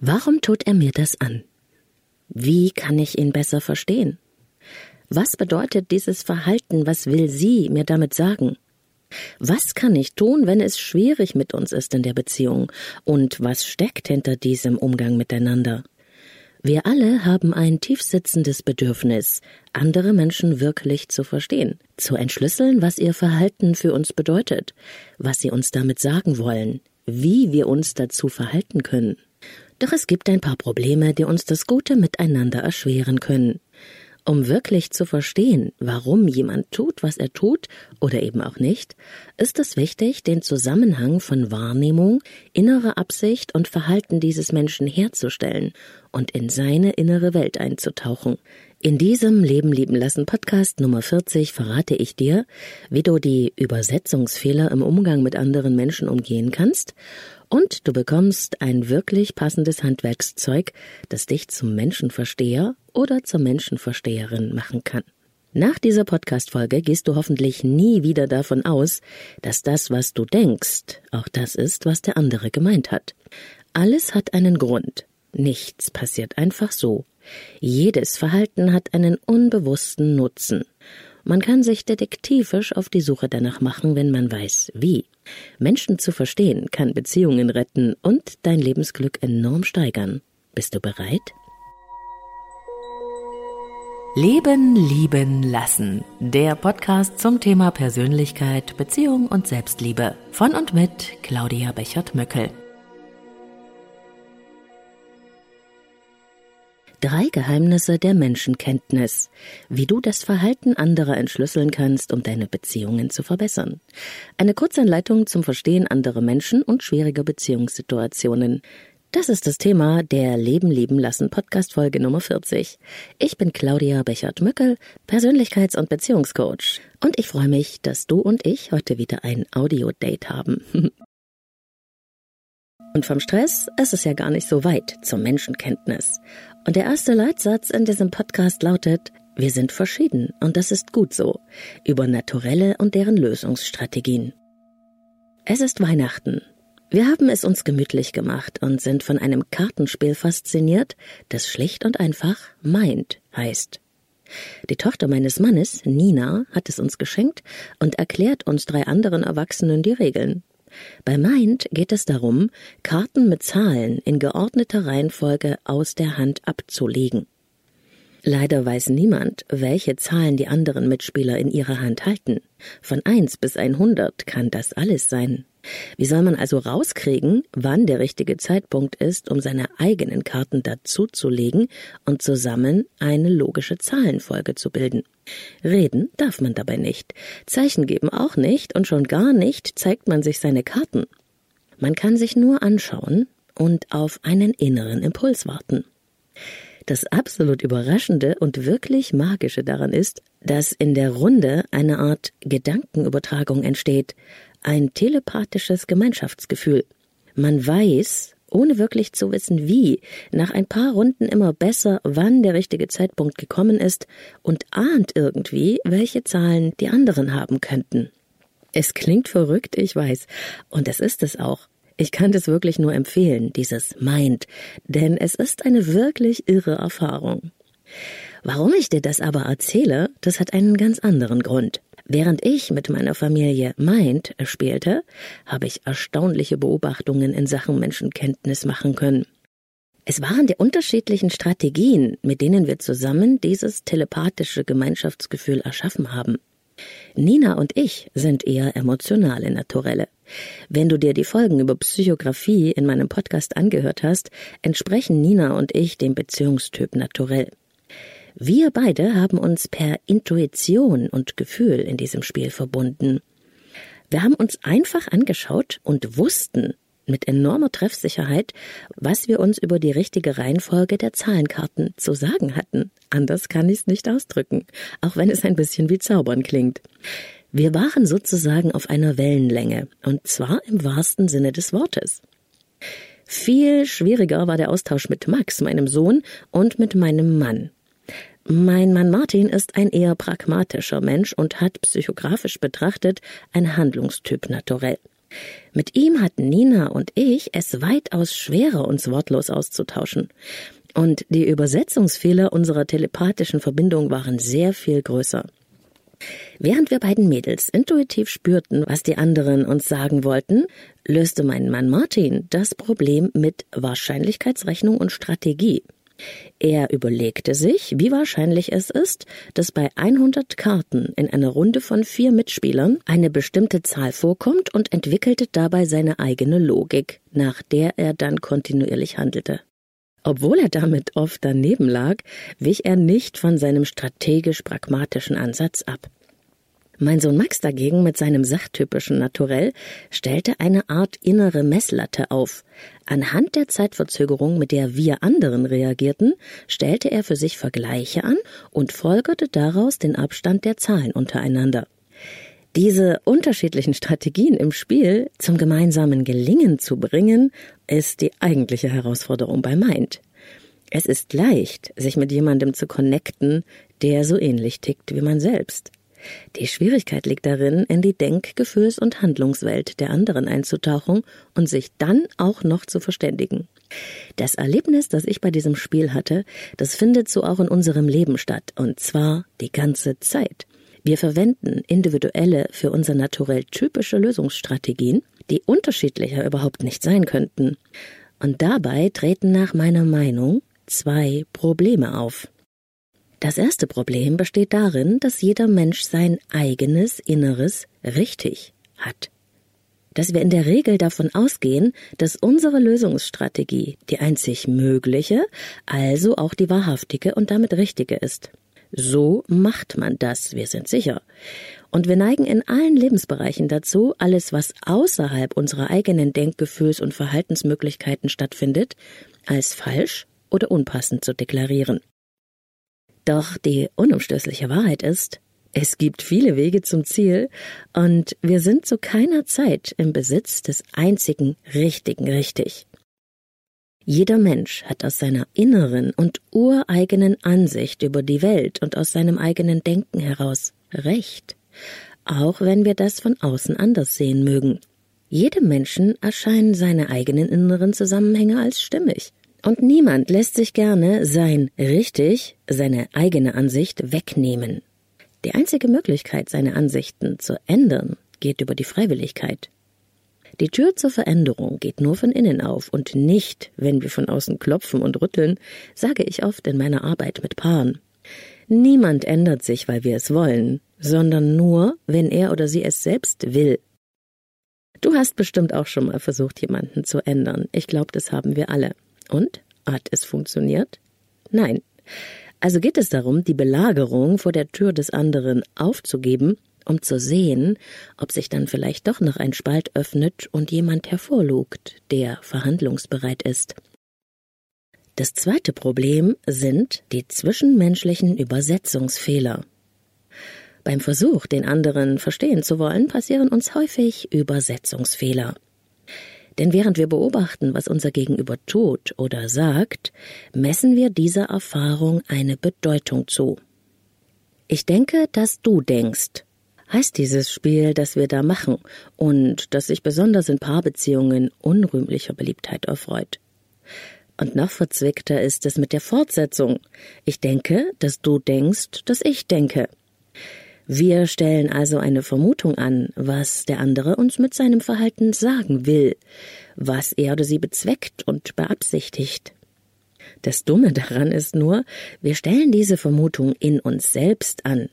Warum tut er mir das an? Wie kann ich ihn besser verstehen? Was bedeutet dieses Verhalten? Was will sie mir damit sagen? Was kann ich tun, wenn es schwierig mit uns ist in der Beziehung? Und was steckt hinter diesem Umgang miteinander? Wir alle haben ein tiefsitzendes Bedürfnis, andere Menschen wirklich zu verstehen, zu entschlüsseln, was ihr Verhalten für uns bedeutet, was sie uns damit sagen wollen, wie wir uns dazu verhalten können. Doch es gibt ein paar Probleme, die uns das gute Miteinander erschweren können. Um wirklich zu verstehen, warum jemand tut, was er tut oder eben auch nicht, ist es wichtig, den Zusammenhang von Wahrnehmung, innerer Absicht und Verhalten dieses Menschen herzustellen und in seine innere Welt einzutauchen. In diesem Leben lieben lassen Podcast Nummer 40 verrate ich dir, wie du die Übersetzungsfehler im Umgang mit anderen Menschen umgehen kannst und du bekommst ein wirklich passendes Handwerkszeug, das dich zum Menschenversteher oder zur Menschenversteherin machen kann. Nach dieser Podcast-Folge gehst du hoffentlich nie wieder davon aus, dass das, was du denkst, auch das ist, was der andere gemeint hat. Alles hat einen Grund. Nichts passiert einfach so. Jedes Verhalten hat einen unbewussten Nutzen. Man kann sich detektivisch auf die Suche danach machen, wenn man weiß, wie. Menschen zu verstehen kann Beziehungen retten und dein Lebensglück enorm steigern. Bist du bereit? Leben, lieben, lassen. Der Podcast zum Thema Persönlichkeit, Beziehung und Selbstliebe. Von und mit Claudia Bechert-Möckel. Drei Geheimnisse der Menschenkenntnis, wie du das Verhalten anderer entschlüsseln kannst, um deine Beziehungen zu verbessern. Eine Kurzanleitung zum Verstehen anderer Menschen und schwieriger Beziehungssituationen. Das ist das Thema der Leben lieben lassen Podcast Folge Nummer 40. Ich bin Claudia Bechert-Mückel, Persönlichkeits- und Beziehungscoach. Und ich freue mich, dass du und ich heute wieder ein Audio-Date haben. Und vom Stress ist es ja gar nicht so weit zur Menschenkenntnis. Und der erste Leitsatz in diesem Podcast lautet, wir sind verschieden und das ist gut so, über Naturelle und deren Lösungsstrategien. Es ist Weihnachten. Wir haben es uns gemütlich gemacht und sind von einem Kartenspiel fasziniert, das schlicht und einfach Mind heißt. Die Tochter meines Mannes, Nina, hat es uns geschenkt und erklärt uns drei anderen Erwachsenen die Regeln. Bei Mind geht es darum, Karten mit Zahlen in geordneter Reihenfolge aus der Hand abzulegen. Leider weiß niemand, welche Zahlen die anderen Mitspieler in ihrer Hand halten. Von eins bis einhundert kann das alles sein. Wie soll man also rauskriegen, wann der richtige Zeitpunkt ist, um seine eigenen Karten dazuzulegen und zusammen eine logische Zahlenfolge zu bilden? Reden darf man dabei nicht, Zeichen geben auch nicht und schon gar nicht zeigt man sich seine Karten. Man kann sich nur anschauen und auf einen inneren Impuls warten. Das absolut Überraschende und wirklich Magische daran ist, dass in der Runde eine Art Gedankenübertragung entsteht, ein telepathisches Gemeinschaftsgefühl. Man weiß, ohne wirklich zu wissen wie, nach ein paar Runden immer besser, wann der richtige Zeitpunkt gekommen ist und ahnt irgendwie, welche Zahlen die anderen haben könnten. Es klingt verrückt, ich weiß, und es ist es auch. Ich kann das wirklich nur empfehlen, dieses Mind, denn es ist eine wirklich irre Erfahrung. Warum ich dir das aber erzähle, das hat einen ganz anderen Grund. Während ich mit meiner Familie Mind spielte, habe ich erstaunliche Beobachtungen in Sachen Menschenkenntnis machen können. Es waren die unterschiedlichen Strategien, mit denen wir zusammen dieses telepathische Gemeinschaftsgefühl erschaffen haben. Nina und ich sind eher emotionale Naturelle. Wenn du dir die Folgen über Psychografie in meinem Podcast angehört hast, entsprechen Nina und ich dem Beziehungstyp naturell. Wir beide haben uns per Intuition und Gefühl in diesem Spiel verbunden. Wir haben uns einfach angeschaut und wussten mit enormer Treffsicherheit, was wir uns über die richtige Reihenfolge der Zahlenkarten zu sagen hatten. Anders kann ich es nicht ausdrücken, auch wenn es ein bisschen wie Zaubern klingt. Wir waren sozusagen auf einer Wellenlänge, und zwar im wahrsten Sinne des Wortes. Viel schwieriger war der Austausch mit Max, meinem Sohn, und mit meinem Mann. Mein Mann Martin ist ein eher pragmatischer Mensch und hat psychografisch betrachtet ein Handlungstyp naturell. Mit ihm hatten Nina und ich es weitaus schwerer, uns wortlos auszutauschen. Und die Übersetzungsfehler unserer telepathischen Verbindung waren sehr viel größer. Während wir beiden Mädels intuitiv spürten, was die anderen uns sagen wollten, löste mein Mann Martin das Problem mit Wahrscheinlichkeitsrechnung und Strategie. Er überlegte sich, wie wahrscheinlich es ist, dass bei 100 Karten in einer Runde von vier Mitspielern eine bestimmte Zahl vorkommt und entwickelte dabei seine eigene Logik, nach der er dann kontinuierlich handelte. Obwohl er damit oft daneben lag, wich er nicht von seinem strategisch-pragmatischen Ansatz ab. Mein Sohn Max dagegen mit seinem sachtypischen Naturell stellte eine Art innere Messlatte auf. Anhand der Zeitverzögerung, mit der wir anderen reagierten, stellte er für sich Vergleiche an und folgerte daraus den Abstand der Zahlen untereinander. Diese unterschiedlichen Strategien im Spiel zum gemeinsamen Gelingen zu bringen, ist die eigentliche Herausforderung bei Mind. Es ist leicht, sich mit jemandem zu connecten, der so ähnlich tickt wie man selbst. Die Schwierigkeit liegt darin, in die Denk-, Gefühls- und Handlungswelt der anderen einzutauchen und sich dann auch noch zu verständigen. Das Erlebnis, das ich bei diesem Spiel hatte, das findet so auch in unserem Leben statt, und zwar die ganze Zeit. Wir verwenden individuelle, für unser Naturell typische Lösungsstrategien, die unterschiedlicher überhaupt nicht sein könnten. Und dabei treten nach meiner Meinung zwei Probleme auf. Das erste Problem besteht darin, dass jeder Mensch sein eigenes Inneres richtig hat. Dass wir in der Regel davon ausgehen, dass unsere Lösungsstrategie die einzig mögliche, also auch die wahrhaftige und damit richtige ist. So macht man das, wir sind sicher. Und wir neigen in allen Lebensbereichen dazu, alles, was außerhalb unserer eigenen Denkgefühls- und Verhaltensmöglichkeiten stattfindet, als falsch oder unpassend zu deklarieren. Doch die unumstößliche Wahrheit ist, es gibt viele Wege zum Ziel und wir sind zu keiner Zeit im Besitz des einzigen richtigen richtig. Jeder Mensch hat aus seiner inneren und ureigenen Ansicht über die Welt und aus seinem eigenen Denken heraus Recht, auch wenn wir das von außen anders sehen mögen. Jedem Menschen erscheinen seine eigenen inneren Zusammenhänge als stimmig. Und niemand lässt sich gerne sein richtig, seine eigene Ansicht wegnehmen. Die einzige Möglichkeit, seine Ansichten zu ändern, geht über die Freiwilligkeit. Die Tür zur Veränderung geht nur von innen auf und nicht, wenn wir von außen klopfen und rütteln, sage ich oft in meiner Arbeit mit Paaren. Niemand ändert sich, weil wir es wollen, sondern nur, wenn er oder sie es selbst will. Du hast bestimmt auch schon mal versucht, jemanden zu ändern. Ich glaube, das haben wir alle. Und? Hat es funktioniert? Nein. Also geht es darum, die Belagerung vor der Tür des anderen aufzugeben um zu sehen, ob sich dann vielleicht doch noch ein Spalt öffnet und jemand hervorlugt, der verhandlungsbereit ist. Das zweite Problem sind die zwischenmenschlichen Übersetzungsfehler. Beim Versuch, den anderen verstehen zu wollen, passieren uns häufig Übersetzungsfehler. Denn während wir beobachten, was unser Gegenüber tut oder sagt, messen wir dieser Erfahrung eine Bedeutung zu. Ich denke, dass du denkst, heißt dieses Spiel, das wir da machen und das sich besonders in Paarbeziehungen unrühmlicher Beliebtheit erfreut. Und noch verzwickter ist es mit der Fortsetzung. Ich denke, dass du denkst, dass ich denke. Wir stellen also eine Vermutung an, was der andere uns mit seinem Verhalten sagen will, was er oder sie bezweckt und beabsichtigt. Das Dumme daran ist nur, wir stellen diese Vermutung in uns selbst an,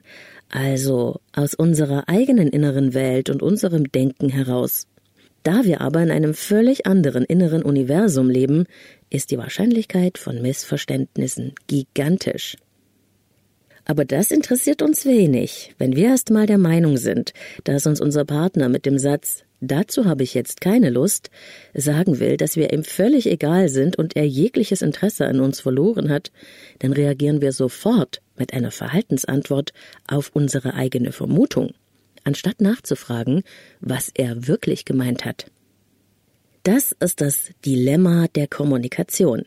also aus unserer eigenen inneren Welt und unserem Denken heraus. Da wir aber in einem völlig anderen inneren Universum leben, ist die Wahrscheinlichkeit von Missverständnissen gigantisch. Aber das interessiert uns wenig, wenn wir erst mal der Meinung sind, dass uns unser Partner mit dem Satz dazu habe ich jetzt keine Lust, sagen will, dass wir ihm völlig egal sind und er jegliches Interesse an uns verloren hat, dann reagieren wir sofort mit einer Verhaltensantwort auf unsere eigene Vermutung, anstatt nachzufragen, was er wirklich gemeint hat. Das ist das Dilemma der Kommunikation.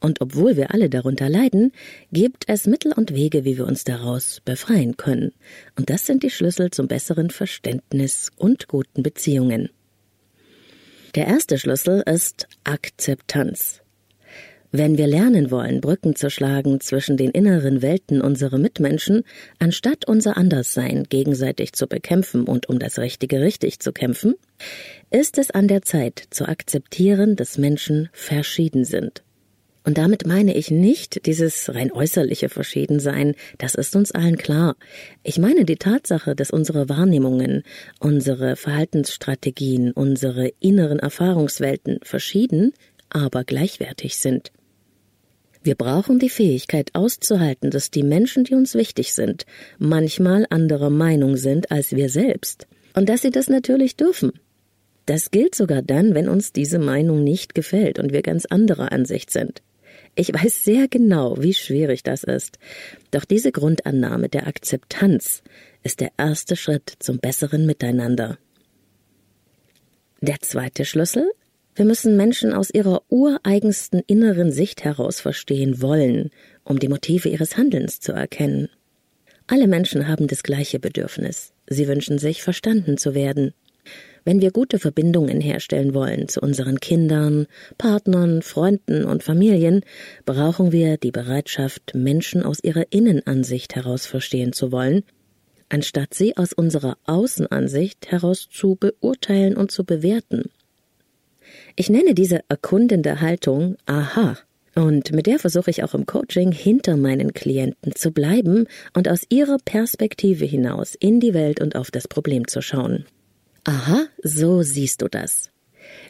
Und obwohl wir alle darunter leiden, gibt es Mittel und Wege, wie wir uns daraus befreien können. Und das sind die Schlüssel zum besseren Verständnis und guten Beziehungen. Der erste Schlüssel ist Akzeptanz. Wenn wir lernen wollen, Brücken zu schlagen zwischen den inneren Welten unserer Mitmenschen, anstatt unser Anderssein gegenseitig zu bekämpfen und um das Richtige richtig zu kämpfen, ist es an der Zeit zu akzeptieren, dass Menschen verschieden sind. Und damit meine ich nicht dieses rein äußerliche Verschiedensein, das ist uns allen klar. Ich meine die Tatsache, dass unsere Wahrnehmungen, unsere Verhaltensstrategien, unsere inneren Erfahrungswelten verschieden, aber gleichwertig sind. Wir brauchen die Fähigkeit auszuhalten, dass die Menschen, die uns wichtig sind, manchmal anderer Meinung sind als wir selbst. Und dass sie das natürlich dürfen. Das gilt sogar dann, wenn uns diese Meinung nicht gefällt und wir ganz anderer Ansicht sind. Ich weiß sehr genau, wie schwierig das ist. Doch diese Grundannahme der Akzeptanz ist der erste Schritt zum besseren Miteinander. Der zweite Schlüssel? Wir müssen Menschen aus ihrer ureigensten inneren Sicht heraus verstehen wollen, um die Motive ihres Handelns zu erkennen. Alle Menschen haben das gleiche Bedürfnis. Sie wünschen sich, verstanden zu werden. Wenn wir gute Verbindungen herstellen wollen zu unseren Kindern, Partnern, Freunden und Familien, brauchen wir die Bereitschaft, Menschen aus ihrer Innenansicht heraus verstehen zu wollen, anstatt sie aus unserer Außenansicht heraus zu beurteilen und zu bewerten. Ich nenne diese erkundende Haltung Aha. Und mit der versuche ich auch im Coaching hinter meinen Klienten zu bleiben und aus ihrer Perspektive hinaus in die Welt und auf das Problem zu schauen. Aha, so siehst du das.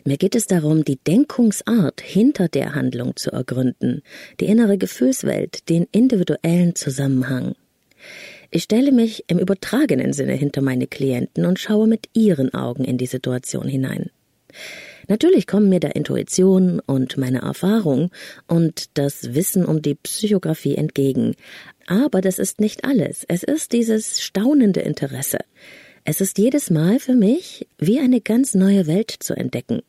Mir geht es darum, die Denkungsart hinter der Handlung zu ergründen, die innere Gefühlswelt, den individuellen Zusammenhang. Ich stelle mich im übertragenen Sinne hinter meine Klienten und schaue mit ihren Augen in die Situation hinein. Natürlich kommen mir der Intuition und meine Erfahrung und das Wissen um die Psychografie entgegen. Aber das ist nicht alles. Es ist dieses staunende Interesse. Es ist jedes Mal für mich wie eine ganz neue Welt zu entdecken.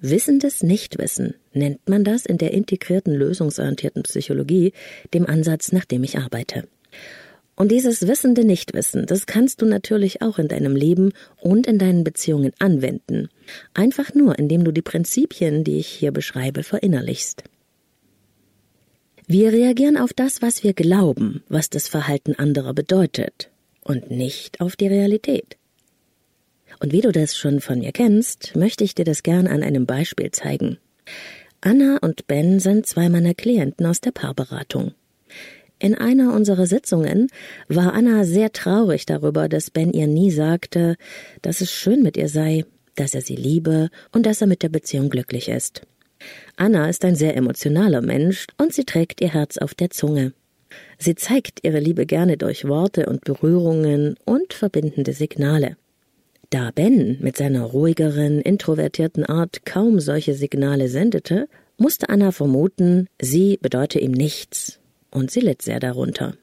Wissendes Nichtwissen nennt man das in der integrierten lösungsorientierten Psychologie, dem Ansatz, nach dem ich arbeite. Und dieses wissende Nichtwissen, das kannst du natürlich auch in deinem Leben und in deinen Beziehungen anwenden. Einfach nur, indem du die Prinzipien, die ich hier beschreibe, verinnerlichst. Wir reagieren auf das, was wir glauben, was das Verhalten anderer bedeutet und nicht auf die Realität. Und wie du das schon von mir kennst, möchte ich dir das gern an einem Beispiel zeigen. Anna und Ben sind zwei meiner Klienten aus der Paarberatung. In einer unserer Sitzungen war Anna sehr traurig darüber, dass Ben ihr nie sagte, dass es schön mit ihr sei, dass er sie liebe und dass er mit der Beziehung glücklich ist. Anna ist ein sehr emotionaler Mensch und sie trägt ihr Herz auf der Zunge. Sie zeigt ihre Liebe gerne durch Worte und Berührungen und verbindende Signale. Da Ben mit seiner ruhigeren, introvertierten Art kaum solche Signale sendete, musste Anna vermuten, sie bedeute ihm nichts, und sie litt sehr darunter.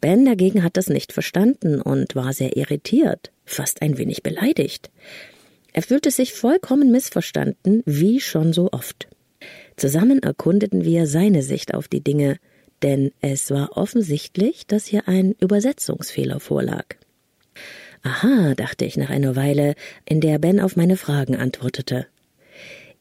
Ben dagegen hat das nicht verstanden und war sehr irritiert, fast ein wenig beleidigt. Er fühlte sich vollkommen missverstanden, wie schon so oft. Zusammen erkundeten wir seine Sicht auf die Dinge, denn es war offensichtlich, dass hier ein Übersetzungsfehler vorlag. Aha, dachte ich nach einer Weile, in der Ben auf meine Fragen antwortete.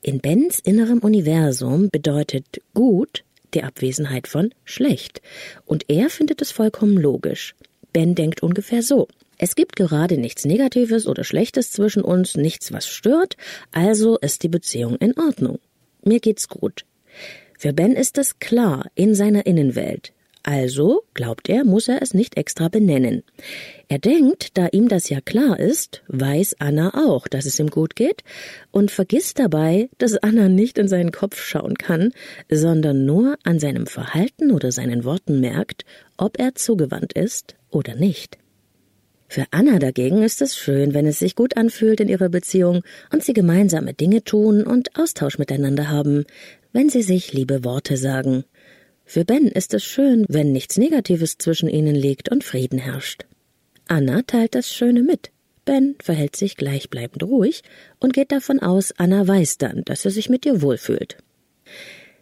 In Bens innerem Universum bedeutet gut die Abwesenheit von schlecht, und er findet es vollkommen logisch. Ben denkt ungefähr so. Es gibt gerade nichts Negatives oder Schlechtes zwischen uns, nichts, was stört, also ist die Beziehung in Ordnung. Mir geht's gut. Für Ben ist es klar in seiner Innenwelt. Also, glaubt er, muss er es nicht extra benennen. Er denkt, da ihm das ja klar ist, weiß Anna auch, dass es ihm gut geht und vergisst dabei, dass Anna nicht in seinen Kopf schauen kann, sondern nur an seinem Verhalten oder seinen Worten merkt, ob er zugewandt ist oder nicht. Für Anna dagegen ist es schön, wenn es sich gut anfühlt in ihrer Beziehung und sie gemeinsame Dinge tun und Austausch miteinander haben, wenn sie sich liebe Worte sagen. Für Ben ist es schön, wenn nichts Negatives zwischen ihnen liegt und Frieden herrscht. Anna teilt das Schöne mit. Ben verhält sich gleichbleibend ruhig und geht davon aus, Anna weiß dann, dass er sich mit ihr wohlfühlt.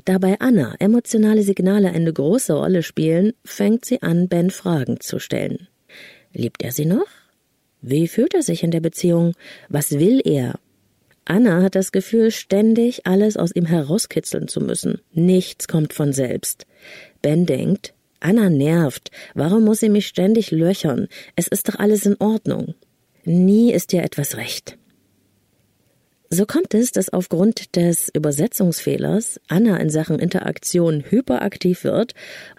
Da bei Anna emotionale Signale eine große Rolle spielen, fängt sie an, Ben Fragen zu stellen. Liebt er sie noch? Wie fühlt er sich in der Beziehung? Was will er? Anna hat das Gefühl, ständig alles aus ihm herauskitzeln zu müssen. Nichts kommt von selbst. Ben denkt, Anna nervt. Warum muss sie mich ständig löchern? Es ist doch alles in Ordnung. Nie ist ihr etwas recht. So kommt es, dass aufgrund des Übersetzungsfehlers Anna in Sachen Interaktion hyperaktiv wird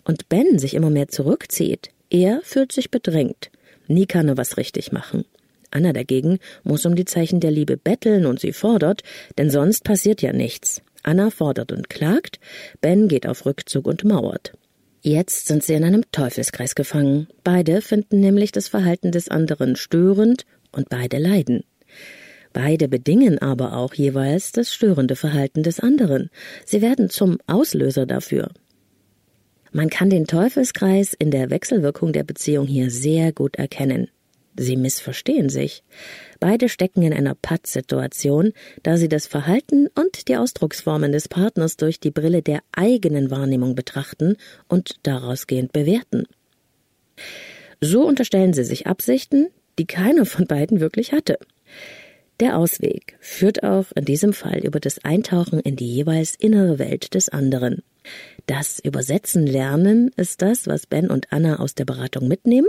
und Ben sich immer mehr zurückzieht. Er fühlt sich bedrängt. Nie kann er was richtig machen. Anna dagegen muss um die Zeichen der Liebe betteln und sie fordert, denn sonst passiert ja nichts. Anna fordert und klagt, Ben geht auf Rückzug und mauert. Jetzt sind sie in einem Teufelskreis gefangen. Beide finden nämlich das Verhalten des anderen störend und beide leiden. Beide bedingen aber auch jeweils das störende Verhalten des anderen. Sie werden zum Auslöser dafür. Man kann den Teufelskreis in der Wechselwirkung der Beziehung hier sehr gut erkennen. Sie missverstehen sich. Beide stecken in einer Pattsituation, da sie das Verhalten und die Ausdrucksformen des Partners durch die Brille der eigenen Wahrnehmung betrachten und darausgehend bewerten. So unterstellen sie sich Absichten, die keiner von beiden wirklich hatte. Der Ausweg führt auch in diesem Fall über das Eintauchen in die jeweils innere Welt des anderen. Das Übersetzen lernen ist das, was Ben und Anna aus der Beratung mitnehmen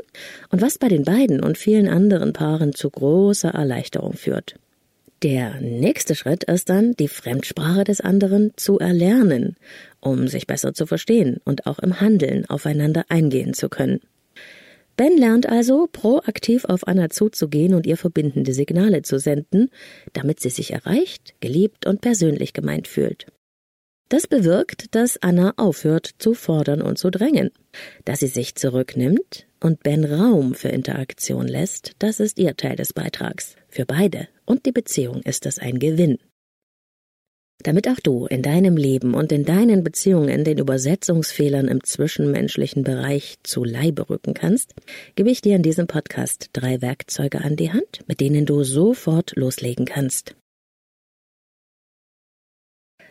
und was bei den beiden und vielen anderen Paaren zu großer Erleichterung führt. Der nächste Schritt ist dann, die Fremdsprache des anderen zu erlernen, um sich besser zu verstehen und auch im Handeln aufeinander eingehen zu können. Ben lernt also, proaktiv auf Anna zuzugehen und ihr verbindende Signale zu senden, damit sie sich erreicht, geliebt und persönlich gemeint fühlt. Das bewirkt, dass Anna aufhört zu fordern und zu drängen. Dass sie sich zurücknimmt und Ben Raum für Interaktion lässt, das ist ihr Teil des Beitrags. Für beide und die Beziehung ist das ein Gewinn. Damit auch du in deinem Leben und in deinen Beziehungen den Übersetzungsfehlern im zwischenmenschlichen Bereich zu Leibe rücken kannst, gebe ich dir in diesem Podcast drei Werkzeuge an die Hand, mit denen du sofort loslegen kannst.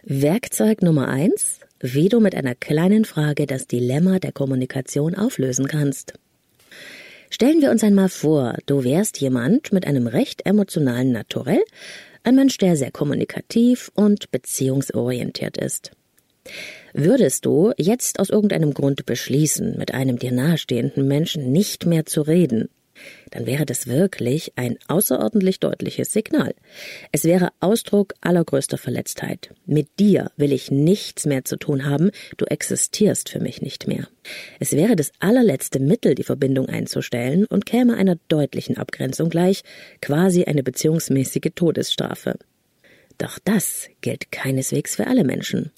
Werkzeug Nummer eins, wie du mit einer kleinen Frage das Dilemma der Kommunikation auflösen kannst. Stellen wir uns einmal vor, du wärst jemand mit einem recht emotionalen Naturell, ein Mensch, der sehr kommunikativ und beziehungsorientiert ist. Würdest du jetzt aus irgendeinem Grund beschließen, mit einem dir nahestehenden Menschen nicht mehr zu reden, dann wäre das wirklich ein außerordentlich deutliches Signal. Es wäre Ausdruck allergrößter Verletztheit. Mit dir will ich nichts mehr zu tun haben, du existierst für mich nicht mehr. Es wäre das allerletzte Mittel, die Verbindung einzustellen und käme einer deutlichen Abgrenzung gleich, quasi eine beziehungsmäßige Todesstrafe. Doch das gilt keineswegs für alle Menschen.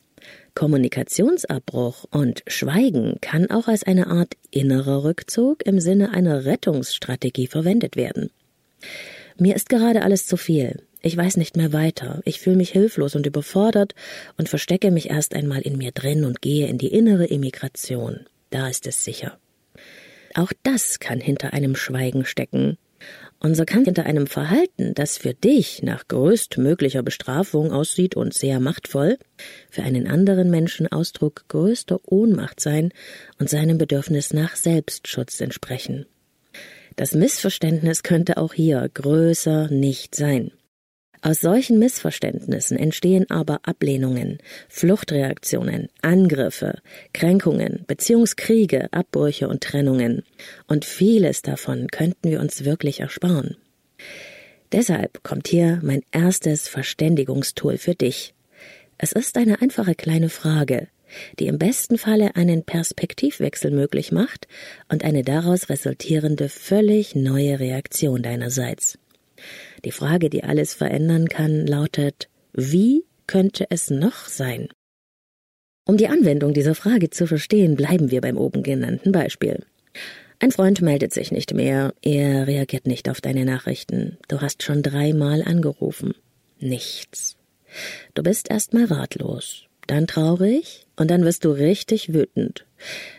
Kommunikationsabbruch und Schweigen kann auch als eine Art innerer Rückzug im Sinne einer Rettungsstrategie verwendet werden. Mir ist gerade alles zu viel. Ich weiß nicht mehr weiter. Ich fühle mich hilflos und überfordert und verstecke mich erst einmal in mir drin und gehe in die innere Emigration. Da ist es sicher. Auch das kann hinter einem Schweigen stecken. Und so kann hinter einem Verhalten, das für dich nach größtmöglicher Bestrafung aussieht und sehr machtvoll, für einen anderen Menschen Ausdruck größter Ohnmacht sein und seinem Bedürfnis nach Selbstschutz entsprechen. Das Missverständnis könnte auch hier größer nicht sein. Aus solchen Missverständnissen entstehen aber Ablehnungen, Fluchtreaktionen, Angriffe, Kränkungen, Beziehungskriege, Abbrüche und Trennungen. Und vieles davon könnten wir uns wirklich ersparen. Deshalb kommt hier mein erstes Verständigungstool für dich. Es ist eine einfache kleine Frage, die im besten Falle einen Perspektivwechsel möglich macht und eine daraus resultierende völlig neue Reaktion deinerseits. Die Frage, die alles verändern kann, lautet, wie könnte es noch sein? Um die Anwendung dieser Frage zu verstehen, bleiben wir beim oben genannten Beispiel. Ein Freund meldet sich nicht mehr, er reagiert nicht auf deine Nachrichten. Du hast schon dreimal angerufen. Nichts. Du bist erstmal ratlos, dann traurig und dann wirst du richtig wütend.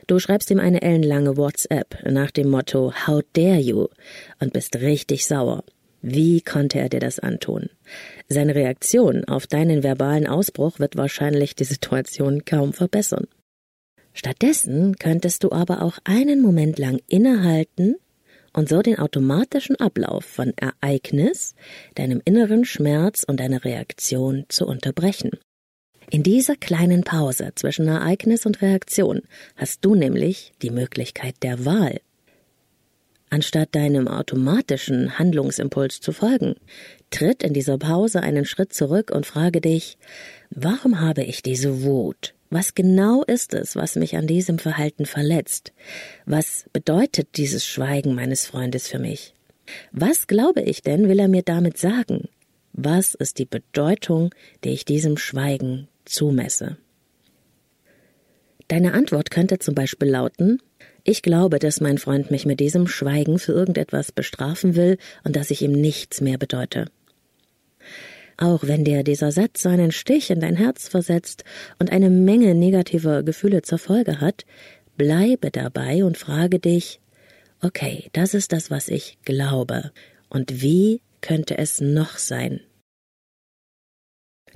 Du schreibst ihm eine ellenlange WhatsApp nach dem Motto How dare you und bist richtig sauer. Wie konnte er dir das antun? Seine Reaktion auf deinen verbalen Ausbruch wird wahrscheinlich die Situation kaum verbessern. Stattdessen könntest du aber auch einen Moment lang innehalten und so den automatischen Ablauf von Ereignis, deinem inneren Schmerz und deiner Reaktion zu unterbrechen. In dieser kleinen Pause zwischen Ereignis und Reaktion hast du nämlich die Möglichkeit der Wahl. Anstatt deinem automatischen Handlungsimpuls zu folgen, tritt in dieser Pause einen Schritt zurück und frage dich, warum habe ich diese Wut? Was genau ist es, was mich an diesem Verhalten verletzt? Was bedeutet dieses Schweigen meines Freundes für mich? Was glaube ich denn, will er mir damit sagen? Was ist die Bedeutung, die ich diesem Schweigen zumesse? Deine Antwort könnte zum Beispiel lauten, ich glaube, dass mein Freund mich mit diesem Schweigen für irgendetwas bestrafen will und dass ich ihm nichts mehr bedeute. Auch wenn dir dieser Satz seinen Stich in dein Herz versetzt und eine Menge negativer Gefühle zur Folge hat, bleibe dabei und frage dich, okay, das ist das, was ich glaube, und wie könnte es noch sein?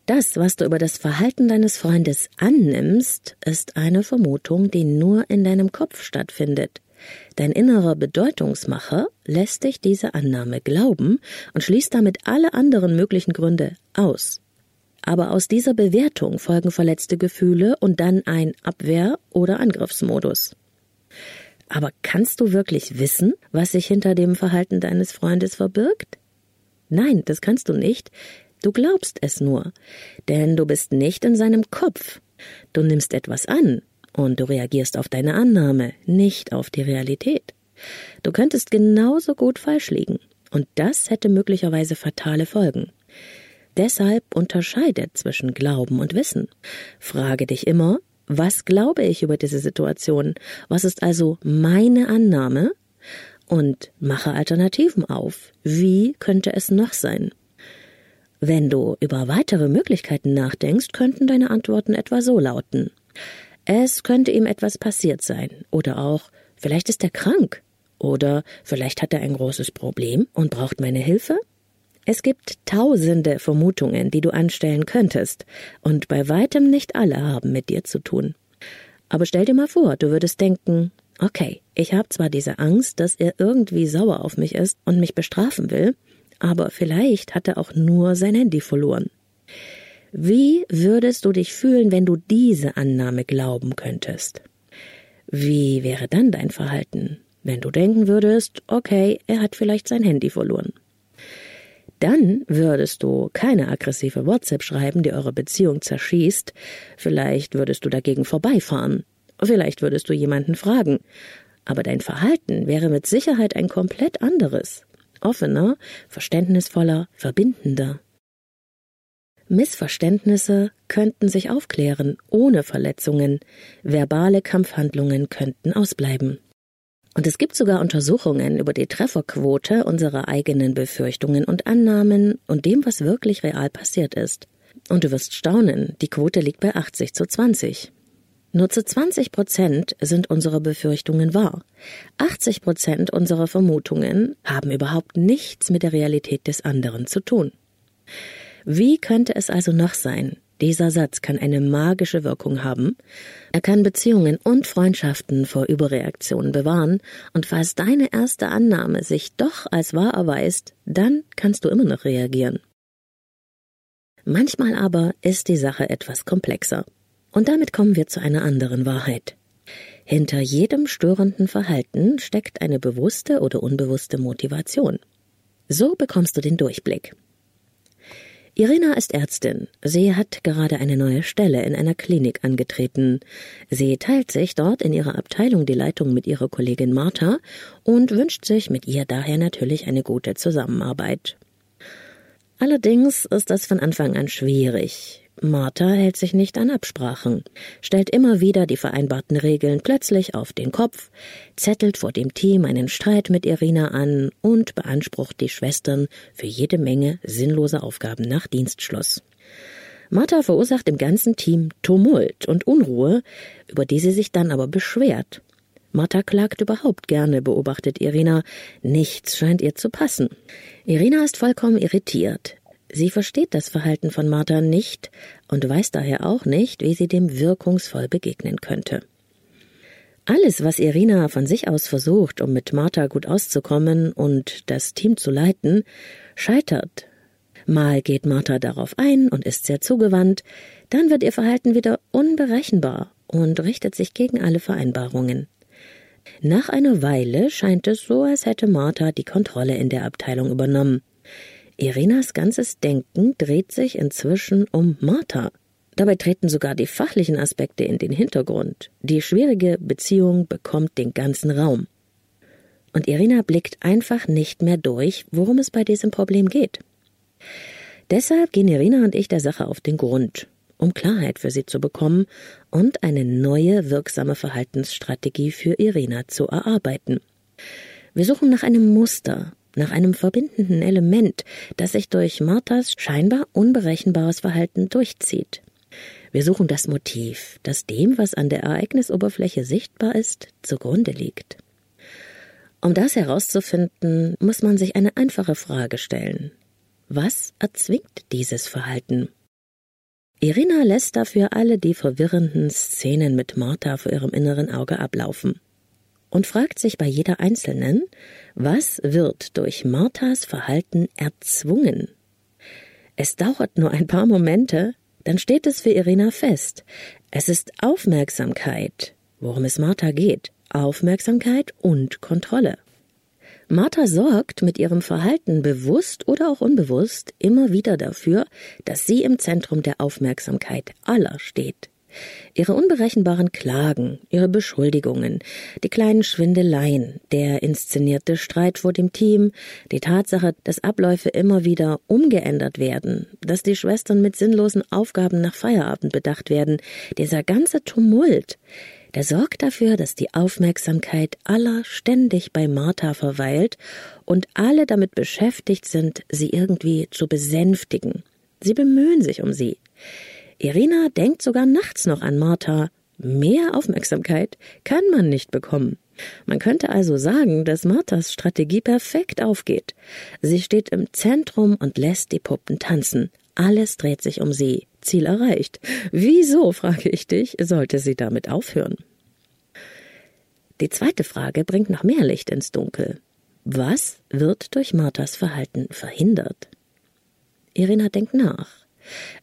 Das, was du über das Verhalten deines Freundes annimmst, ist eine Vermutung, die nur in deinem Kopf stattfindet. Dein innerer Bedeutungsmacher lässt dich diese Annahme glauben und schließt damit alle anderen möglichen Gründe aus. Aber aus dieser Bewertung folgen verletzte Gefühle und dann ein Abwehr- oder Angriffsmodus. Aber kannst du wirklich wissen, was sich hinter dem Verhalten deines Freundes verbirgt? Nein, das kannst du nicht, Du glaubst es nur, denn du bist nicht in seinem Kopf. Du nimmst etwas an und du reagierst auf deine Annahme, nicht auf die Realität. Du könntest genauso gut falsch liegen, und das hätte möglicherweise fatale Folgen. Deshalb unterscheide zwischen Glauben und Wissen. Frage dich immer, was glaube ich über diese Situation? Was ist also meine Annahme? Und mache Alternativen auf. Wie könnte es noch sein? Wenn du über weitere Möglichkeiten nachdenkst, könnten deine Antworten etwa so lauten. Es könnte ihm etwas passiert sein. Oder auch, vielleicht ist er krank. Oder vielleicht hat er ein großes Problem und braucht meine Hilfe. Es gibt tausende Vermutungen, die du anstellen könntest, und bei weitem nicht alle haben mit dir zu tun. Aber stell dir mal vor, du würdest denken, okay, ich habe zwar diese Angst, dass er irgendwie sauer auf mich ist und mich bestrafen will, aber vielleicht hat er auch nur sein Handy verloren. Wie würdest du dich fühlen, wenn du diese Annahme glauben könntest? Wie wäre dann dein Verhalten, wenn du denken würdest, okay, er hat vielleicht sein Handy verloren? Dann würdest du keine aggressive WhatsApp schreiben, die eure Beziehung zerschießt. Vielleicht würdest du dagegen vorbeifahren. Vielleicht würdest du jemanden fragen. Aber dein Verhalten wäre mit Sicherheit ein komplett anderes offener, verständnisvoller, verbindender. Missverständnisse könnten sich aufklären ohne Verletzungen, verbale Kampfhandlungen könnten ausbleiben. Und es gibt sogar Untersuchungen über die Trefferquote unserer eigenen Befürchtungen und Annahmen und dem, was wirklich real passiert ist. Und du wirst staunen, die Quote liegt bei 80 zu 20. Nur zu 20 Prozent sind unsere Befürchtungen wahr. 80 Prozent unserer Vermutungen haben überhaupt nichts mit der Realität des anderen zu tun. Wie könnte es also noch sein? Dieser Satz kann eine magische Wirkung haben. Er kann Beziehungen und Freundschaften vor Überreaktionen bewahren, und falls deine erste Annahme sich doch als wahr erweist, dann kannst du immer noch reagieren. Manchmal aber ist die Sache etwas komplexer. Und damit kommen wir zu einer anderen Wahrheit. Hinter jedem störenden Verhalten steckt eine bewusste oder unbewusste Motivation. So bekommst du den Durchblick. Irina ist Ärztin. Sie hat gerade eine neue Stelle in einer Klinik angetreten. Sie teilt sich dort in ihrer Abteilung die Leitung mit ihrer Kollegin Martha und wünscht sich mit ihr daher natürlich eine gute Zusammenarbeit. Allerdings ist das von Anfang an schwierig. Martha hält sich nicht an Absprachen, stellt immer wieder die vereinbarten Regeln plötzlich auf den Kopf, zettelt vor dem Team einen Streit mit Irina an und beansprucht die Schwestern für jede Menge sinnloser Aufgaben nach Dienstschluss. Martha verursacht im ganzen Team Tumult und Unruhe, über die sie sich dann aber beschwert. Martha klagt überhaupt gerne, beobachtet Irina. Nichts scheint ihr zu passen. Irina ist vollkommen irritiert. Sie versteht das Verhalten von Martha nicht und weiß daher auch nicht, wie sie dem wirkungsvoll begegnen könnte. Alles, was Irina von sich aus versucht, um mit Martha gut auszukommen und das Team zu leiten, scheitert. Mal geht Martha darauf ein und ist sehr zugewandt, dann wird ihr Verhalten wieder unberechenbar und richtet sich gegen alle Vereinbarungen. Nach einer Weile scheint es so, als hätte Martha die Kontrolle in der Abteilung übernommen. Irinas ganzes Denken dreht sich inzwischen um Martha. Dabei treten sogar die fachlichen Aspekte in den Hintergrund. Die schwierige Beziehung bekommt den ganzen Raum. Und Irina blickt einfach nicht mehr durch, worum es bei diesem Problem geht. Deshalb gehen Irina und ich der Sache auf den Grund, um Klarheit für sie zu bekommen und eine neue wirksame Verhaltensstrategie für Irina zu erarbeiten. Wir suchen nach einem Muster, nach einem verbindenden Element, das sich durch Marthas scheinbar unberechenbares Verhalten durchzieht. Wir suchen das Motiv, das dem, was an der Ereignisoberfläche sichtbar ist, zugrunde liegt. Um das herauszufinden, muss man sich eine einfache Frage stellen. Was erzwingt dieses Verhalten? Irina lässt dafür alle die verwirrenden Szenen mit Martha vor ihrem inneren Auge ablaufen und fragt sich bei jeder einzelnen, was wird durch Marthas Verhalten erzwungen? Es dauert nur ein paar Momente, dann steht es für Irina fest. Es ist Aufmerksamkeit, worum es Martha geht. Aufmerksamkeit und Kontrolle. Martha sorgt mit ihrem Verhalten bewusst oder auch unbewusst immer wieder dafür, dass sie im Zentrum der Aufmerksamkeit aller steht. Ihre unberechenbaren Klagen, ihre Beschuldigungen, die kleinen Schwindeleien, der inszenierte Streit vor dem Team, die Tatsache, dass Abläufe immer wieder umgeändert werden, dass die Schwestern mit sinnlosen Aufgaben nach Feierabend bedacht werden, dieser ganze Tumult, der sorgt dafür, dass die Aufmerksamkeit aller ständig bei Martha verweilt und alle damit beschäftigt sind, sie irgendwie zu besänftigen. Sie bemühen sich um sie. Irina denkt sogar nachts noch an Martha. Mehr Aufmerksamkeit kann man nicht bekommen. Man könnte also sagen, dass Marthas Strategie perfekt aufgeht. Sie steht im Zentrum und lässt die Puppen tanzen. Alles dreht sich um sie. Ziel erreicht. Wieso, frage ich dich, sollte sie damit aufhören? Die zweite Frage bringt noch mehr Licht ins Dunkel. Was wird durch Marthas Verhalten verhindert? Irina denkt nach.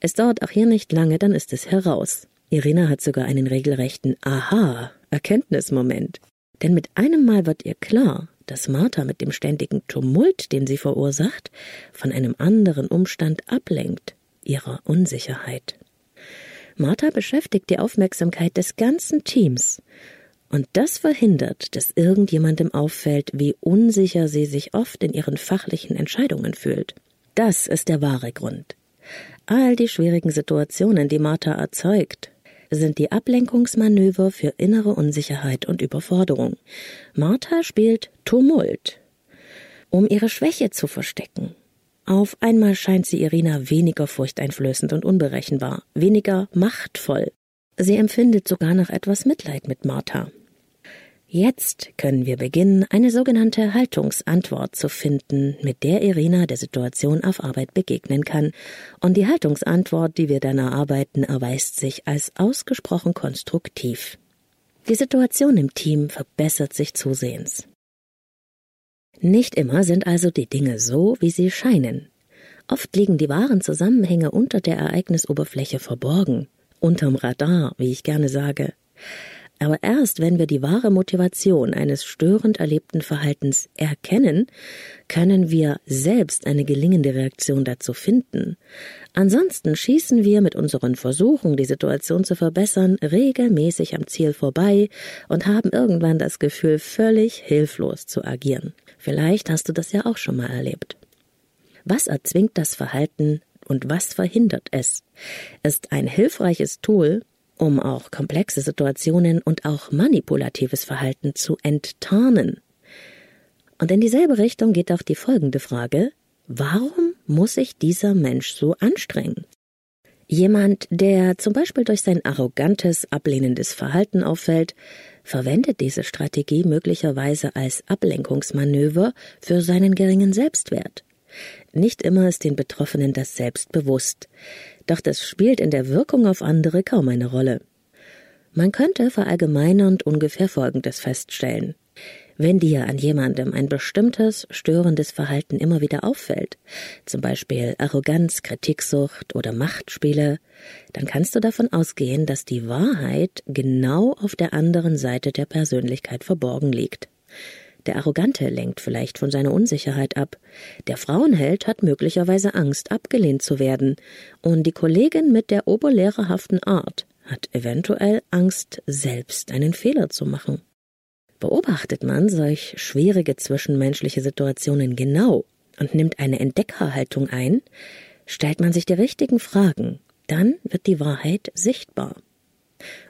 Es dauert auch hier nicht lange, dann ist es heraus. Irina hat sogar einen regelrechten Aha-Erkenntnismoment. Denn mit einem Mal wird ihr klar, dass Martha mit dem ständigen Tumult, den sie verursacht, von einem anderen Umstand ablenkt, ihrer Unsicherheit. Martha beschäftigt die Aufmerksamkeit des ganzen Teams, und das verhindert, dass irgendjemandem auffällt, wie unsicher sie sich oft in ihren fachlichen Entscheidungen fühlt. Das ist der wahre Grund. All die schwierigen Situationen, die Martha erzeugt, sind die Ablenkungsmanöver für innere Unsicherheit und Überforderung. Martha spielt Tumult, um ihre Schwäche zu verstecken. Auf einmal scheint sie Irina weniger furchteinflößend und unberechenbar, weniger machtvoll. Sie empfindet sogar noch etwas Mitleid mit Martha. Jetzt können wir beginnen, eine sogenannte Haltungsantwort zu finden, mit der Irina der Situation auf Arbeit begegnen kann. Und die Haltungsantwort, die wir dann erarbeiten, erweist sich als ausgesprochen konstruktiv. Die Situation im Team verbessert sich zusehends. Nicht immer sind also die Dinge so, wie sie scheinen. Oft liegen die wahren Zusammenhänge unter der Ereignisoberfläche verborgen, unterm Radar, wie ich gerne sage. Aber erst wenn wir die wahre Motivation eines störend erlebten Verhaltens erkennen, können wir selbst eine gelingende Reaktion dazu finden. Ansonsten schießen wir mit unseren Versuchen, die Situation zu verbessern, regelmäßig am Ziel vorbei und haben irgendwann das Gefühl, völlig hilflos zu agieren. Vielleicht hast du das ja auch schon mal erlebt. Was erzwingt das Verhalten und was verhindert es? Ist ein hilfreiches Tool, um auch komplexe Situationen und auch manipulatives Verhalten zu enttarnen. Und in dieselbe Richtung geht auch die folgende Frage, warum muss sich dieser Mensch so anstrengen? Jemand, der zum Beispiel durch sein arrogantes, ablehnendes Verhalten auffällt, verwendet diese Strategie möglicherweise als Ablenkungsmanöver für seinen geringen Selbstwert. Nicht immer ist den Betroffenen das selbst bewusst, doch das spielt in der Wirkung auf andere kaum eine Rolle. Man könnte verallgemeinernd ungefähr Folgendes feststellen. Wenn dir an jemandem ein bestimmtes störendes Verhalten immer wieder auffällt, zum Beispiel Arroganz, Kritiksucht oder Machtspiele, dann kannst du davon ausgehen, dass die Wahrheit genau auf der anderen Seite der Persönlichkeit verborgen liegt. Der Arrogante lenkt vielleicht von seiner Unsicherheit ab. Der Frauenheld hat möglicherweise Angst, abgelehnt zu werden. Und die Kollegin mit der oberlehrerhaften Art hat eventuell Angst, selbst einen Fehler zu machen. Beobachtet man solch schwierige zwischenmenschliche Situationen genau und nimmt eine Entdeckerhaltung ein, stellt man sich die richtigen Fragen, dann wird die Wahrheit sichtbar.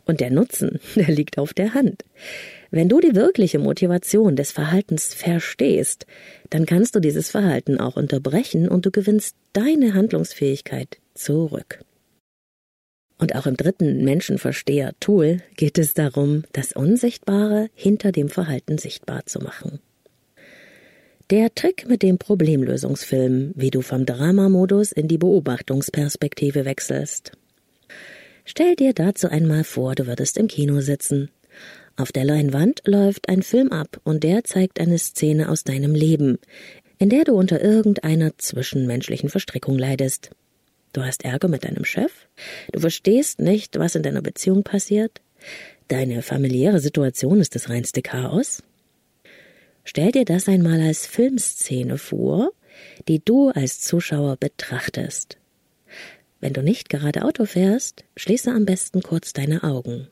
Und der Nutzen, der liegt auf der Hand. Wenn du die wirkliche Motivation des Verhaltens verstehst, dann kannst du dieses Verhalten auch unterbrechen und du gewinnst deine Handlungsfähigkeit zurück. Und auch im dritten Menschenversteher-Tool geht es darum, das Unsichtbare hinter dem Verhalten sichtbar zu machen. Der Trick mit dem Problemlösungsfilm, wie du vom Dramamodus in die Beobachtungsperspektive wechselst. Stell dir dazu einmal vor, du würdest im Kino sitzen. Auf der Leinwand läuft ein Film ab und der zeigt eine Szene aus deinem Leben, in der du unter irgendeiner zwischenmenschlichen Verstrickung leidest. Du hast Ärger mit deinem Chef? Du verstehst nicht, was in deiner Beziehung passiert? Deine familiäre Situation ist das reinste Chaos? Stell dir das einmal als Filmszene vor, die du als Zuschauer betrachtest. Wenn du nicht gerade Auto fährst, schließe am besten kurz deine Augen.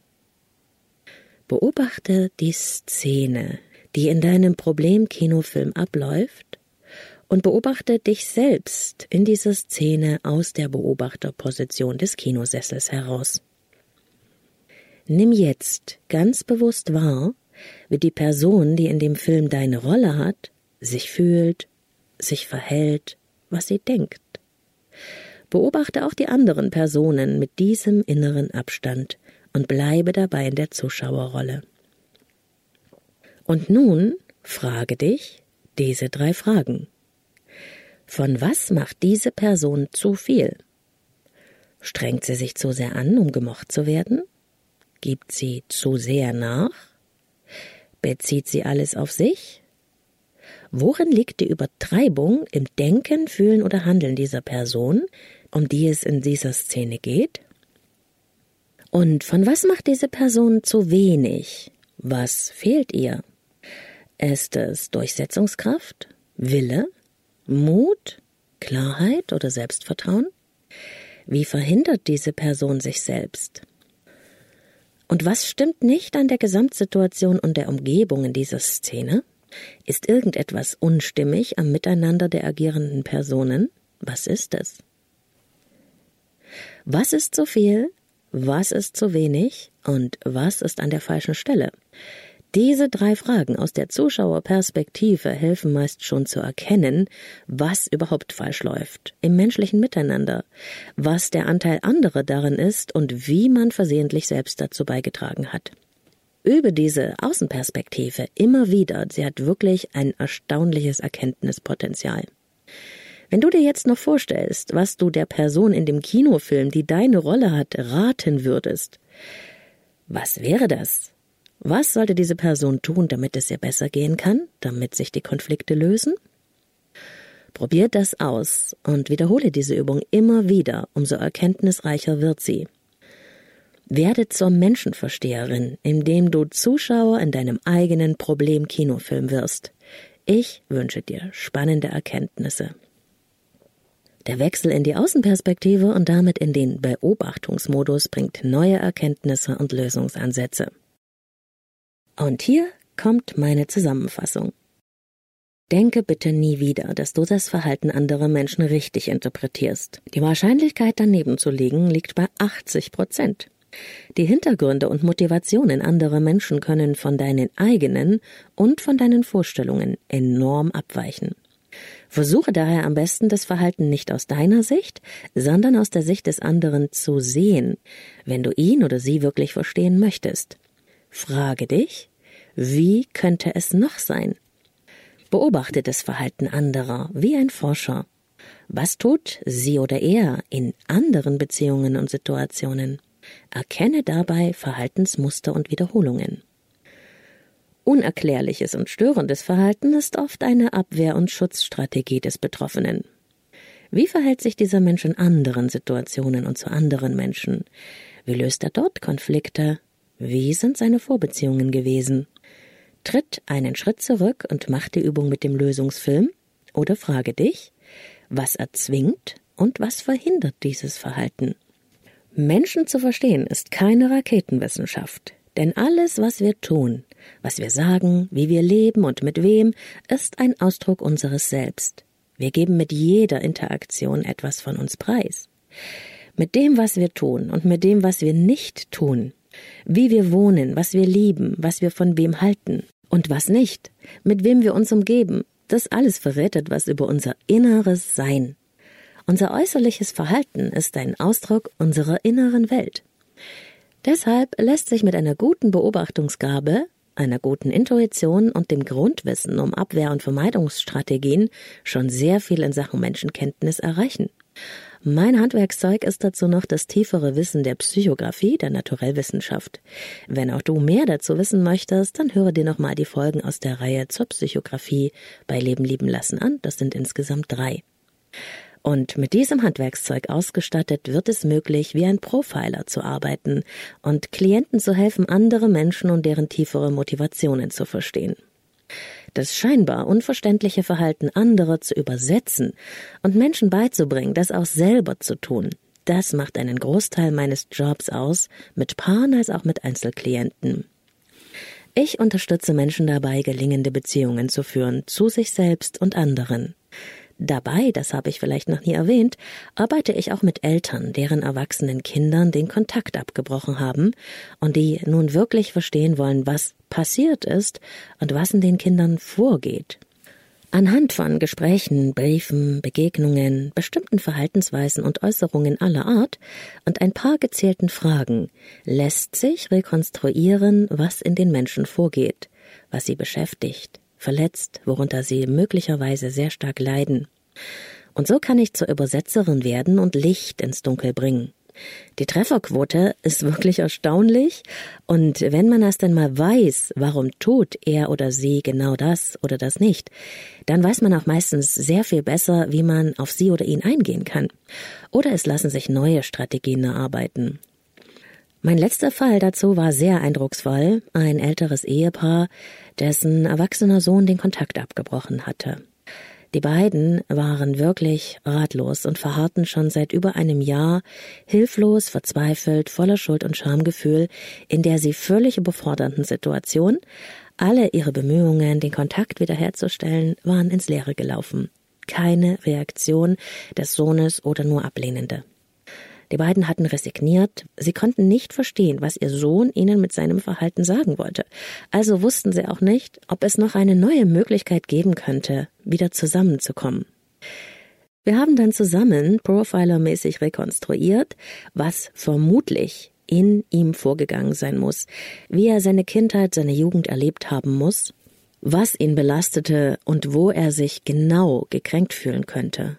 Beobachte die Szene, die in deinem Problemkinofilm abläuft, und beobachte dich selbst in dieser Szene aus der Beobachterposition des Kinosessels heraus. Nimm jetzt ganz bewusst wahr, wie die Person, die in dem Film deine Rolle hat, sich fühlt, sich verhält, was sie denkt. Beobachte auch die anderen Personen mit diesem inneren Abstand, und bleibe dabei in der Zuschauerrolle. Und nun frage dich diese drei Fragen. Von was macht diese Person zu viel? Strengt sie sich zu sehr an, um gemocht zu werden? Gibt sie zu sehr nach? Bezieht sie alles auf sich? Worin liegt die Übertreibung im Denken, Fühlen oder Handeln dieser Person, um die es in dieser Szene geht? Und von was macht diese Person zu wenig? Was fehlt ihr? Ist es Durchsetzungskraft, Wille, Mut, Klarheit oder Selbstvertrauen? Wie verhindert diese Person sich selbst? Und was stimmt nicht an der Gesamtsituation und der Umgebung in dieser Szene? Ist irgendetwas unstimmig am Miteinander der agierenden Personen? Was ist es? Was ist zu viel? Was ist zu wenig und was ist an der falschen Stelle? Diese drei Fragen aus der Zuschauerperspektive helfen meist schon zu erkennen, was überhaupt falsch läuft im menschlichen Miteinander, was der Anteil anderer darin ist und wie man versehentlich selbst dazu beigetragen hat. Übe diese Außenperspektive immer wieder, sie hat wirklich ein erstaunliches Erkenntnispotenzial. Wenn du dir jetzt noch vorstellst, was du der Person in dem Kinofilm, die deine Rolle hat, raten würdest, was wäre das? Was sollte diese Person tun, damit es ihr besser gehen kann, damit sich die Konflikte lösen? Probier das aus und wiederhole diese Übung immer wieder, umso erkenntnisreicher wird sie. Werde zur Menschenversteherin, indem du Zuschauer in deinem eigenen Problem-Kinofilm wirst. Ich wünsche dir spannende Erkenntnisse. Der Wechsel in die Außenperspektive und damit in den Beobachtungsmodus bringt neue Erkenntnisse und Lösungsansätze. Und hier kommt meine Zusammenfassung. Denke bitte nie wieder, dass du das Verhalten anderer Menschen richtig interpretierst. Die Wahrscheinlichkeit daneben zu liegen liegt bei 80 Prozent. Die Hintergründe und Motivationen anderer Menschen können von deinen eigenen und von deinen Vorstellungen enorm abweichen. Versuche daher am besten das Verhalten nicht aus deiner Sicht, sondern aus der Sicht des anderen zu sehen, wenn du ihn oder sie wirklich verstehen möchtest. Frage dich, wie könnte es noch sein? Beobachte das Verhalten anderer wie ein Forscher. Was tut sie oder er in anderen Beziehungen und Situationen? Erkenne dabei Verhaltensmuster und Wiederholungen. Unerklärliches und störendes Verhalten ist oft eine Abwehr- und Schutzstrategie des Betroffenen. Wie verhält sich dieser Mensch in anderen Situationen und zu anderen Menschen? Wie löst er dort Konflikte? Wie sind seine Vorbeziehungen gewesen? Tritt einen Schritt zurück und mach die Übung mit dem Lösungsfilm oder frage dich, was erzwingt und was verhindert dieses Verhalten. Menschen zu verstehen ist keine Raketenwissenschaft, denn alles, was wir tun, was wir sagen, wie wir leben und mit wem, ist ein Ausdruck unseres Selbst. Wir geben mit jeder Interaktion etwas von uns preis. Mit dem, was wir tun und mit dem, was wir nicht tun, wie wir wohnen, was wir lieben, was wir von wem halten und was nicht, mit wem wir uns umgeben, das alles verrät etwas über unser inneres Sein. Unser äußerliches Verhalten ist ein Ausdruck unserer inneren Welt. Deshalb lässt sich mit einer guten Beobachtungsgabe einer guten Intuition und dem Grundwissen um Abwehr- und Vermeidungsstrategien schon sehr viel in Sachen Menschenkenntnis erreichen. Mein Handwerkszeug ist dazu noch das tiefere Wissen der Psychographie, der Naturellwissenschaft. Wenn auch du mehr dazu wissen möchtest, dann höre dir nochmal die Folgen aus der Reihe zur Psychographie bei Leben lieben lassen an. Das sind insgesamt drei. Und mit diesem Handwerkszeug ausgestattet wird es möglich, wie ein Profiler zu arbeiten und Klienten zu helfen, andere Menschen und deren tiefere Motivationen zu verstehen. Das scheinbar unverständliche Verhalten anderer zu übersetzen und Menschen beizubringen, das auch selber zu tun, das macht einen Großteil meines Jobs aus, mit Paaren als auch mit Einzelklienten. Ich unterstütze Menschen dabei, gelingende Beziehungen zu führen zu sich selbst und anderen. Dabei, das habe ich vielleicht noch nie erwähnt, arbeite ich auch mit Eltern, deren erwachsenen Kindern den Kontakt abgebrochen haben und die nun wirklich verstehen wollen, was passiert ist und was in den Kindern vorgeht. Anhand von Gesprächen, Briefen, Begegnungen, bestimmten Verhaltensweisen und Äußerungen aller Art und ein paar gezählten Fragen lässt sich rekonstruieren, was in den Menschen vorgeht, was sie beschäftigt, verletzt, worunter sie möglicherweise sehr stark leiden. Und so kann ich zur Übersetzerin werden und Licht ins Dunkel bringen. Die Trefferquote ist wirklich erstaunlich und wenn man erst einmal weiß, warum tut er oder sie genau das oder das nicht, dann weiß man auch meistens sehr viel besser, wie man auf sie oder ihn eingehen kann. Oder es lassen sich neue Strategien erarbeiten. Mein letzter Fall dazu war sehr eindrucksvoll. Ein älteres Ehepaar, dessen erwachsener Sohn den Kontakt abgebrochen hatte. Die beiden waren wirklich ratlos und verharrten schon seit über einem Jahr hilflos, verzweifelt, voller Schuld und Schamgefühl in der sie völlig überfordernden Situation. Alle ihre Bemühungen, den Kontakt wiederherzustellen, waren ins Leere gelaufen. Keine Reaktion des Sohnes oder nur ablehnende. Die beiden hatten resigniert, sie konnten nicht verstehen, was ihr Sohn ihnen mit seinem Verhalten sagen wollte. Also wussten sie auch nicht, ob es noch eine neue Möglichkeit geben könnte, wieder zusammenzukommen. Wir haben dann zusammen profilermäßig rekonstruiert, was vermutlich in ihm vorgegangen sein muss, wie er seine Kindheit, seine Jugend erlebt haben muss, was ihn belastete und wo er sich genau gekränkt fühlen könnte.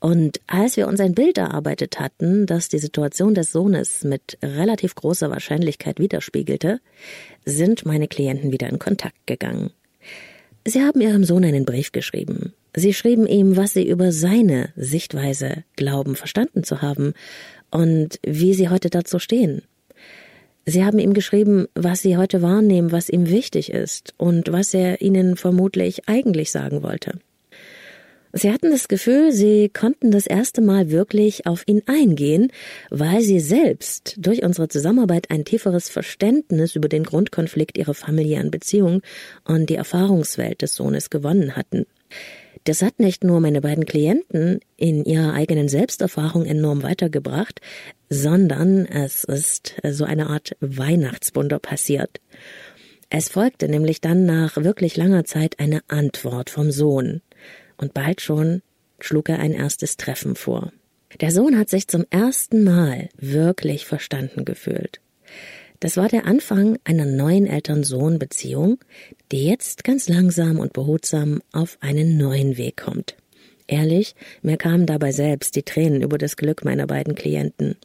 Und als wir uns ein Bild erarbeitet hatten, das die Situation des Sohnes mit relativ großer Wahrscheinlichkeit widerspiegelte, sind meine Klienten wieder in Kontakt gegangen. Sie haben ihrem Sohn einen Brief geschrieben. Sie schrieben ihm, was sie über seine Sichtweise glauben verstanden zu haben und wie sie heute dazu stehen. Sie haben ihm geschrieben, was sie heute wahrnehmen, was ihm wichtig ist und was er ihnen vermutlich eigentlich sagen wollte. Sie hatten das Gefühl, sie konnten das erste Mal wirklich auf ihn eingehen, weil sie selbst durch unsere Zusammenarbeit ein tieferes Verständnis über den Grundkonflikt ihrer familiären Beziehung und die Erfahrungswelt des Sohnes gewonnen hatten. Das hat nicht nur meine beiden Klienten in ihrer eigenen Selbsterfahrung enorm weitergebracht, sondern es ist so eine Art Weihnachtswunder passiert. Es folgte nämlich dann nach wirklich langer Zeit eine Antwort vom Sohn und bald schon schlug er ein erstes Treffen vor. Der Sohn hat sich zum ersten Mal wirklich verstanden gefühlt. Das war der Anfang einer neuen Eltern-Sohn-Beziehung, die jetzt ganz langsam und behutsam auf einen neuen Weg kommt. Ehrlich, mir kamen dabei selbst die Tränen über das Glück meiner beiden Klienten.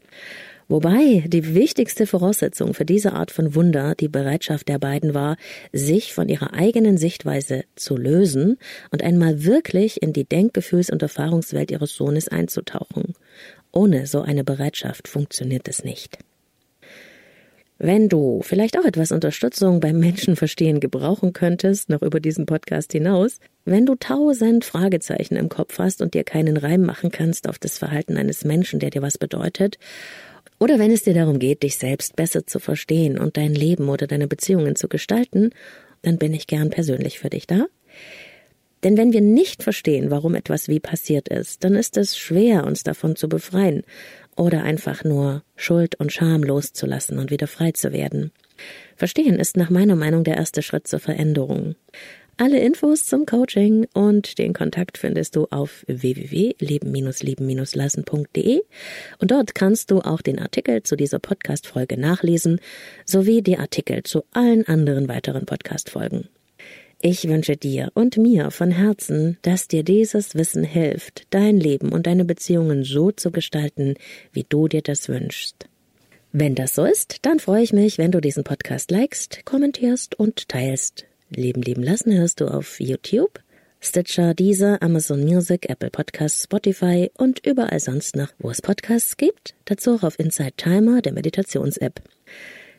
Wobei die wichtigste Voraussetzung für diese Art von Wunder die Bereitschaft der beiden war, sich von ihrer eigenen Sichtweise zu lösen und einmal wirklich in die Denkgefühls- und Erfahrungswelt ihres Sohnes einzutauchen. Ohne so eine Bereitschaft funktioniert es nicht. Wenn du vielleicht auch etwas Unterstützung beim Menschenverstehen gebrauchen könntest, noch über diesen Podcast hinaus, wenn du tausend Fragezeichen im Kopf hast und dir keinen Reim machen kannst auf das Verhalten eines Menschen, der dir was bedeutet, oder wenn es dir darum geht, dich selbst besser zu verstehen und dein Leben oder deine Beziehungen zu gestalten, dann bin ich gern persönlich für dich da. Denn wenn wir nicht verstehen, warum etwas wie passiert ist, dann ist es schwer, uns davon zu befreien oder einfach nur Schuld und Scham loszulassen und wieder frei zu werden. Verstehen ist nach meiner Meinung der erste Schritt zur Veränderung. Alle Infos zum Coaching und den Kontakt findest du auf www.leben-lieben-lassen.de und dort kannst du auch den Artikel zu dieser Podcast-Folge nachlesen sowie die Artikel zu allen anderen weiteren Podcast-Folgen. Ich wünsche dir und mir von Herzen, dass dir dieses Wissen hilft, dein Leben und deine Beziehungen so zu gestalten, wie du dir das wünschst. Wenn das so ist, dann freue ich mich, wenn du diesen Podcast likest, kommentierst und teilst. Leben leben lassen hörst du auf YouTube, Stitcher, Deezer, Amazon Music, Apple Podcasts, Spotify und überall sonst noch, wo es Podcasts gibt. Dazu auch auf Inside Timer, der Meditations-App.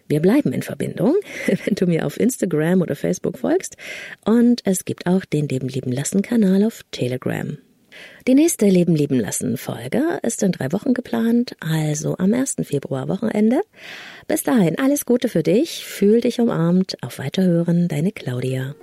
Wir bleiben in Verbindung, wenn du mir auf Instagram oder Facebook folgst. Und es gibt auch den Leben lieben lassen Kanal auf Telegram. Die nächste Leben lieben lassen Folge ist in drei Wochen geplant, also am 1. Februar Wochenende. Bis dahin alles Gute für dich, fühl dich umarmt, auf Weiterhören, deine Claudia.